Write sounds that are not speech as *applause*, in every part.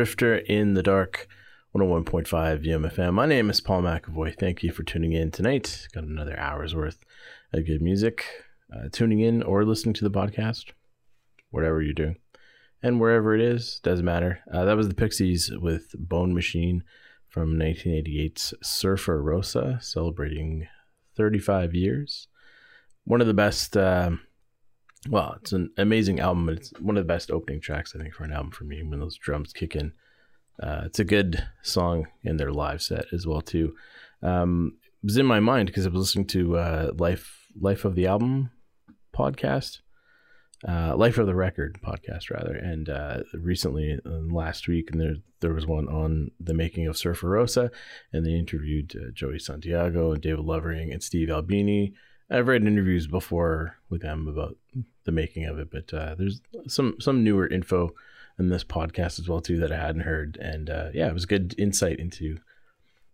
Drifter in the Dark, 101.5 UMFM. My name is Paul McAvoy. Thank you for tuning in tonight. Got another hour's worth of good music. Uh, tuning in or listening to the podcast, whatever you're doing. And wherever it is, doesn't matter. Uh, that was the Pixies with Bone Machine from 1988's Surfer Rosa, celebrating 35 years. One of the best. um well, it's an amazing album. It's one of the best opening tracks, I think, for an album for me. When those drums kick in, uh, it's a good song in their live set as well too. Um, it was in my mind because I was listening to uh, Life Life of the Album podcast, uh, Life of the Record podcast rather, and uh, recently uh, last week, and there there was one on the making of Surfer Rosa, and they interviewed uh, Joey Santiago and David Lovering and Steve Albini. I've read interviews before with them about the making of it, but uh, there's some some newer info in this podcast as well too that I hadn't heard, and uh, yeah, it was good insight into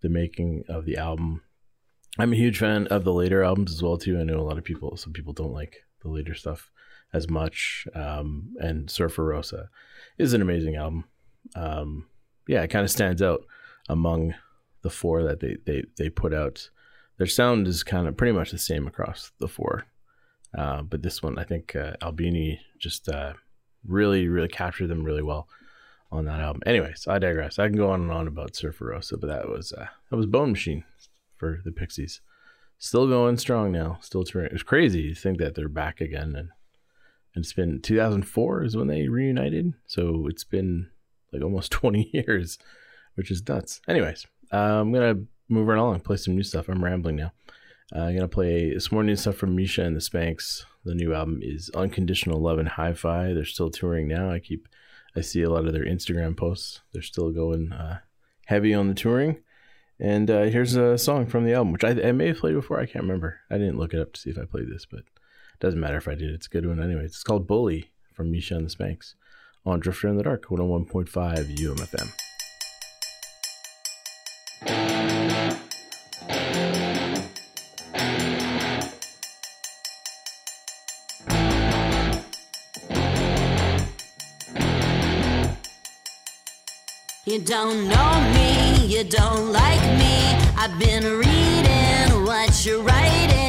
the making of the album. I'm a huge fan of the later albums as well too. I know a lot of people, some people don't like the later stuff as much, um, and Surfer Rosa is an amazing album. Um, yeah, it kind of stands out among the four that they they they put out their sound is kind of pretty much the same across the four. Uh, but this one, I think uh, Albini just uh, really, really captured them really well on that album. Anyways, I digress. I can go on and on about Surfer Rosa, but that was uh, that was Bone Machine for the Pixies. Still going strong now. Still touring. It was crazy to think that they're back again, and and it's been 2004 is when they reunited. So it's been like almost *laughs* 20 years, which is nuts. Anyways, uh, I'm gonna move right along, play some new stuff. I'm rambling now. Uh, I'm gonna play some more new stuff from Misha and the Spanx. The new album is Unconditional Love and Hi-Fi. They're still touring now. I keep, I see a lot of their Instagram posts. They're still going uh, heavy on the touring. And uh, here's a song from the album, which I, I may have played before. I can't remember. I didn't look it up to see if I played this, but it doesn't matter if I did. It's a good one anyway. It's called Bully from Misha and the Spanx on Drifter in the Dark, 101.5 UMFM. Don't know me, you don't like me. I've been reading what you're writing.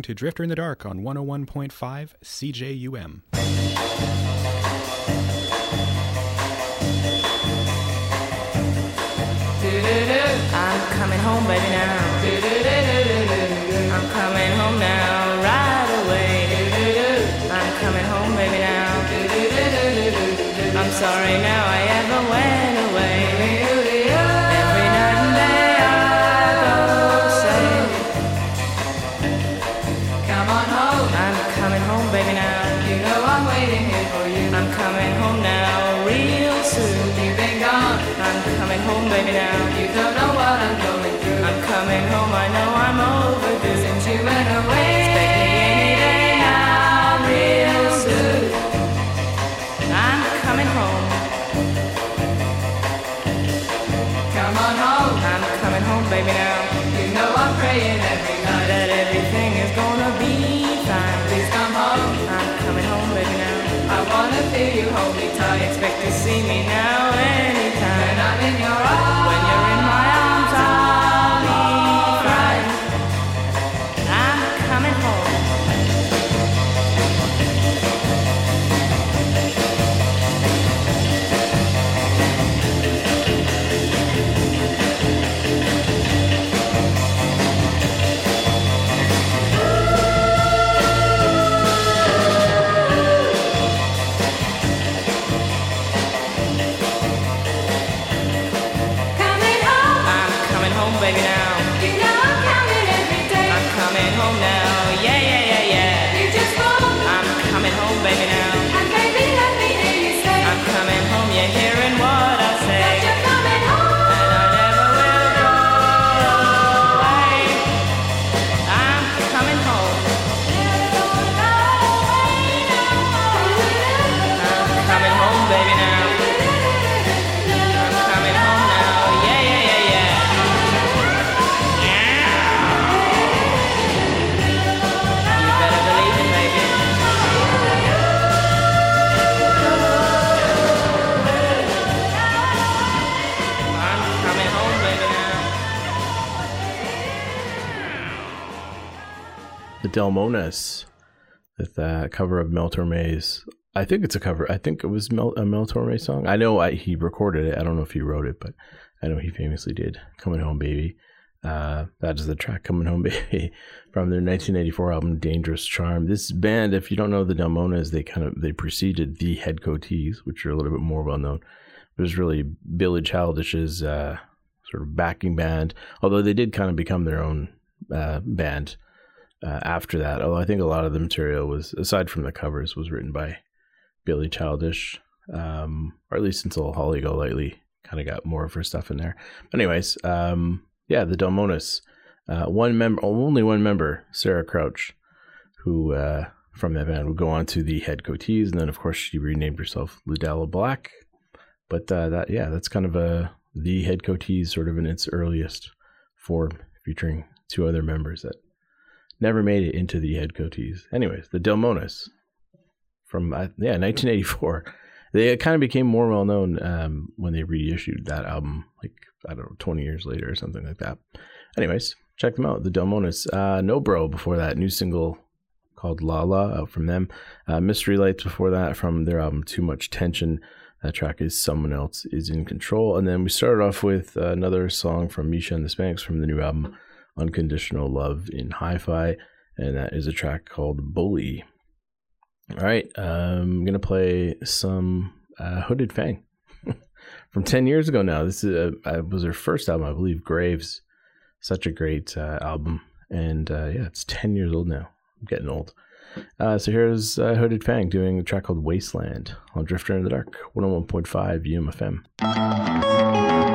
listening to Drifter in the Dark on 101.5 CJUM. I'm coming home, baby, now. I'm coming home now, right away. I'm coming home, baby, now. I'm sorry now I ever went. can see me now. Delmonas with the cover of Mel Torme's. I think it's a cover. I think it was Mel, a Mel Torme song. I know I, he recorded it. I don't know if he wrote it, but I know he famously did. Coming Home Baby. Uh, that is the track Coming Home *laughs* Baby from their 1984 album Dangerous Charm. This band, if you don't know the Delmonas, they kind of they preceded the Headcoatees, which are a little bit more well known. It was really Billy Childish's uh, sort of backing band, although they did kind of become their own uh, band uh, after that. Although I think a lot of the material was, aside from the covers, was written by Billy Childish, um, or at least until Holly Golightly kind of got more of her stuff in there. But anyways, um, yeah, the Delmonas, uh, one member, only one member, Sarah Crouch, who uh, from that band would go on to the Headcoatees, and then of course she renamed herself Ludella Black. But uh, that, yeah, that's kind of a the Headcoatees sort of in its earliest form, featuring two other members that never made it into the Headcoatees. Anyways, the Delmonas from uh, yeah 1984. They kind of became more well known um, when they reissued that album, like I don't know, 20 years later or something like that. Anyways, check them out. The Delmonas. Uh, no Bro before that, new single called La La out from them. Uh, Mystery Lights before that from their album Too Much Tension. That track is Someone Else is in Control. And then we started off with another song from Misha and the Spanks from the new album Unconditional Love in Hi Fi. And that is a track called Bully. All right, um, I'm going to play some uh, Hooded Fang *laughs* from 10 years ago now. This is a, uh, was their first album, I believe, Graves. Such a great uh, album. And uh, yeah, it's 10 years old now. I'm getting old. Uh, so here's uh, Hooded Fang doing a track called Wasteland on Drifter in the Dark, 101.5 UMFM.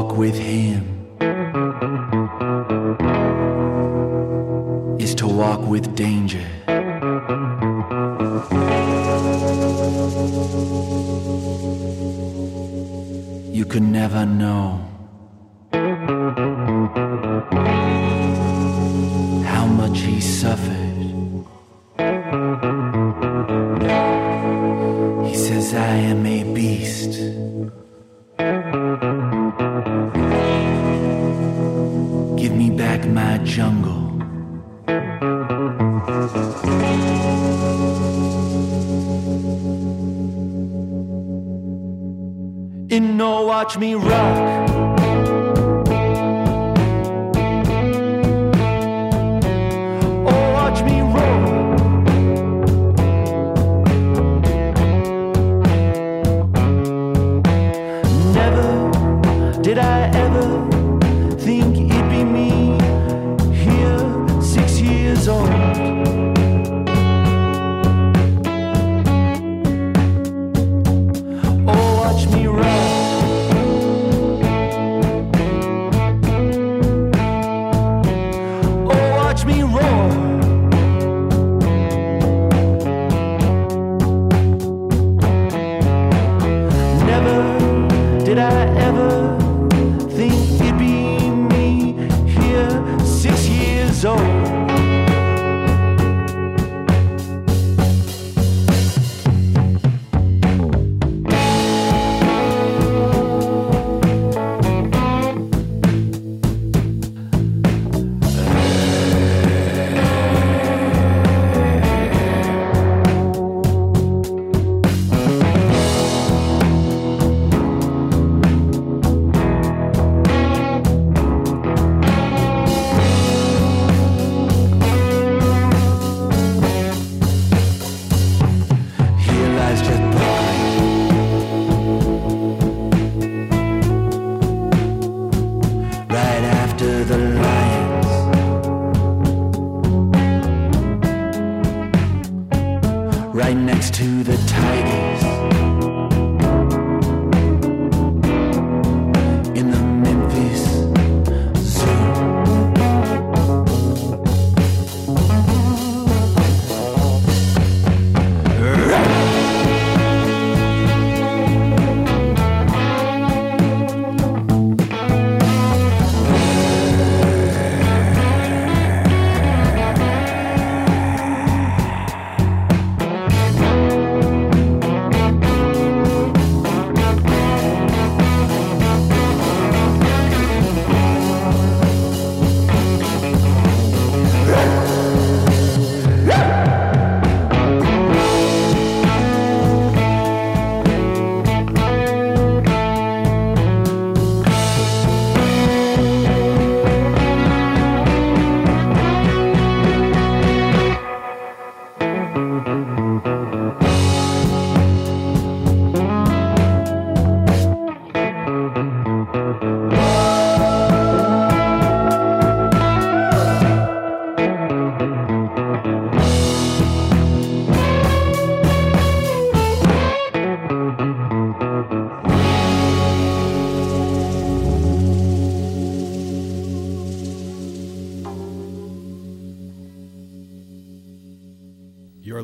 walk with Him is to walk with danger. You can never know.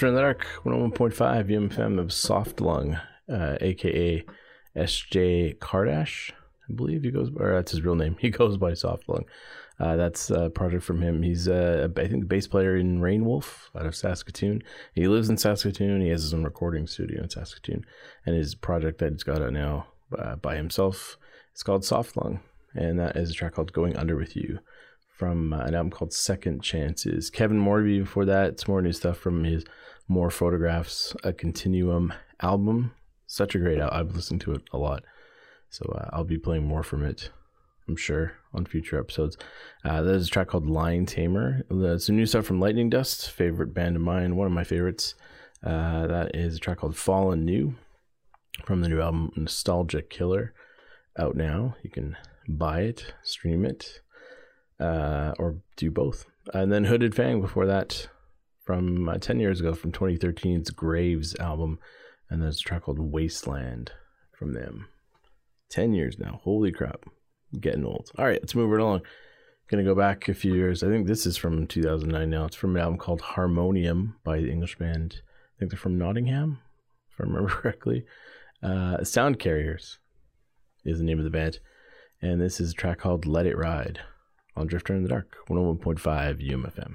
Drifter in the Dark, 101.5 UMFM of Soft Lung, uh, aka SJ Kardash, I believe he goes, or that's his real name. *laughs* He goes by Soft Lung. Uh, that's a project from him. He's, uh, I think, the bass player in Rain Wolf out of Saskatoon. He lives in Saskatoon. He has his own recording studio in Saskatoon. And his project that he's got out now uh, by himself is called Soft Lung. And that is a track called Going Under With You from uh, an album called Second Chances. Kevin Morby before that. It's more new stuff from his More Photographs, a Continuum album. Such a great album. I've listened to it a lot. So uh, I'll be playing more from it, I'm sure, on future episodes. Uh, there's a track called Lion Tamer. There's some new stuff from Lightning Dust, favorite band of mine, one of my favorites. Uh, that is a track called Fallen New from the new album Nostalgia Killer, out now. You can buy it, stream it, uh, or do both. And then Hooded Fang before that, from uh, 10 years ago, from 2013's Gravez album. And there's a track called Wasteland from them. 10 years now. Holy crap. Getting old. All right, let's move it along. Gonna go back a few years. I think this is from 2009 now. It's from an album called Harmonium by the English band. I think they're from Nottingham, if I remember *laughs* correctly. Uh, Soundcarriers is the name of the band. And this is a track called Let It Ride on Drifter in the Dark, 101.5 UMFM.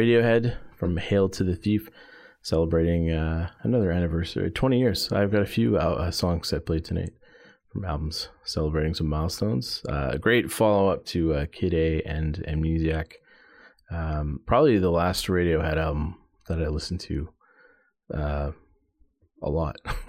Radiohead from Hail to the Thief, celebrating uh, another anniversary, 20 years. I've got a few uh, uh, songs I played tonight from albums celebrating some milestones. Uh, a great follow up to uh, Kid A and Amnesiac. Um, probably the last Radiohead album that I listened to uh, a lot. *laughs*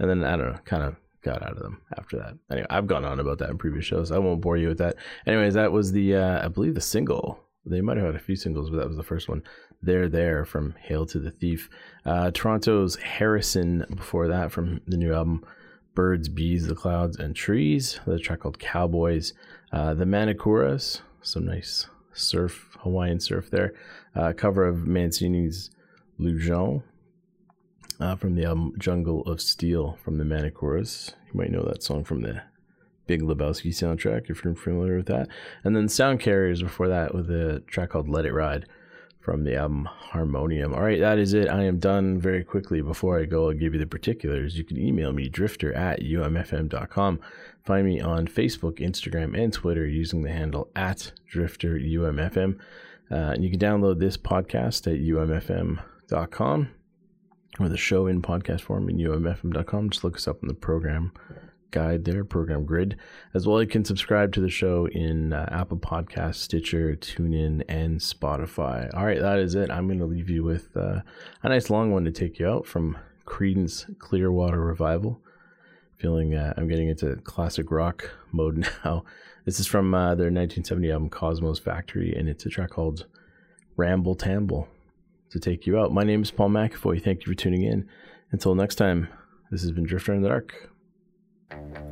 and then, I don't know, kind of got out of them after that. Anyway, I've gone on about that in previous shows. I won't bore you with that. Anyways, that was the, I believe, the single. They might have had a few singles, but that was the first one. There, There from Hail to the Thief. Uh, Toronto's Harrison before that from the new album Birds, Bees, the Clouds, and Trees. The track called Cowboys. Uh, the Manakooras, some nice surf, Hawaiian surf there. Uh, cover of Mancini's Lujon uh, from the album Jungle of Steel from the Manakooras. You might know that song from the Big Lebowski soundtrack if you're familiar with that. And then Soundcarriers before that with a track called Let It Ride from the album Harmonium. All right, that is it. I am done very quickly. Before I go, I'll give you the particulars. You can email me, drifter at umfm.com. Find me on Facebook, Instagram, and Twitter using the handle at drifterumfm. Uh, and you can download this podcast at umfm.com or the show in podcast form in umfm.com. Just look us up in the program guide there, program grid. As well, you can subscribe to the show in uh, Apple Podcasts, Stitcher, TuneIn, and Spotify. All right, that is it. I'm going to leave you with uh, a nice long one to take you out from Creedence Clearwater Revival. Feeling uh, I'm getting into classic rock mode *laughs* now. This is from uh, their 1970 album Cosmo's Factory, and it's a track called Ramble Tamble to take you out. My name is Paul McAvoy. Thank you for tuning in. Until next time, this has been Drifter in the Dark. Thank you.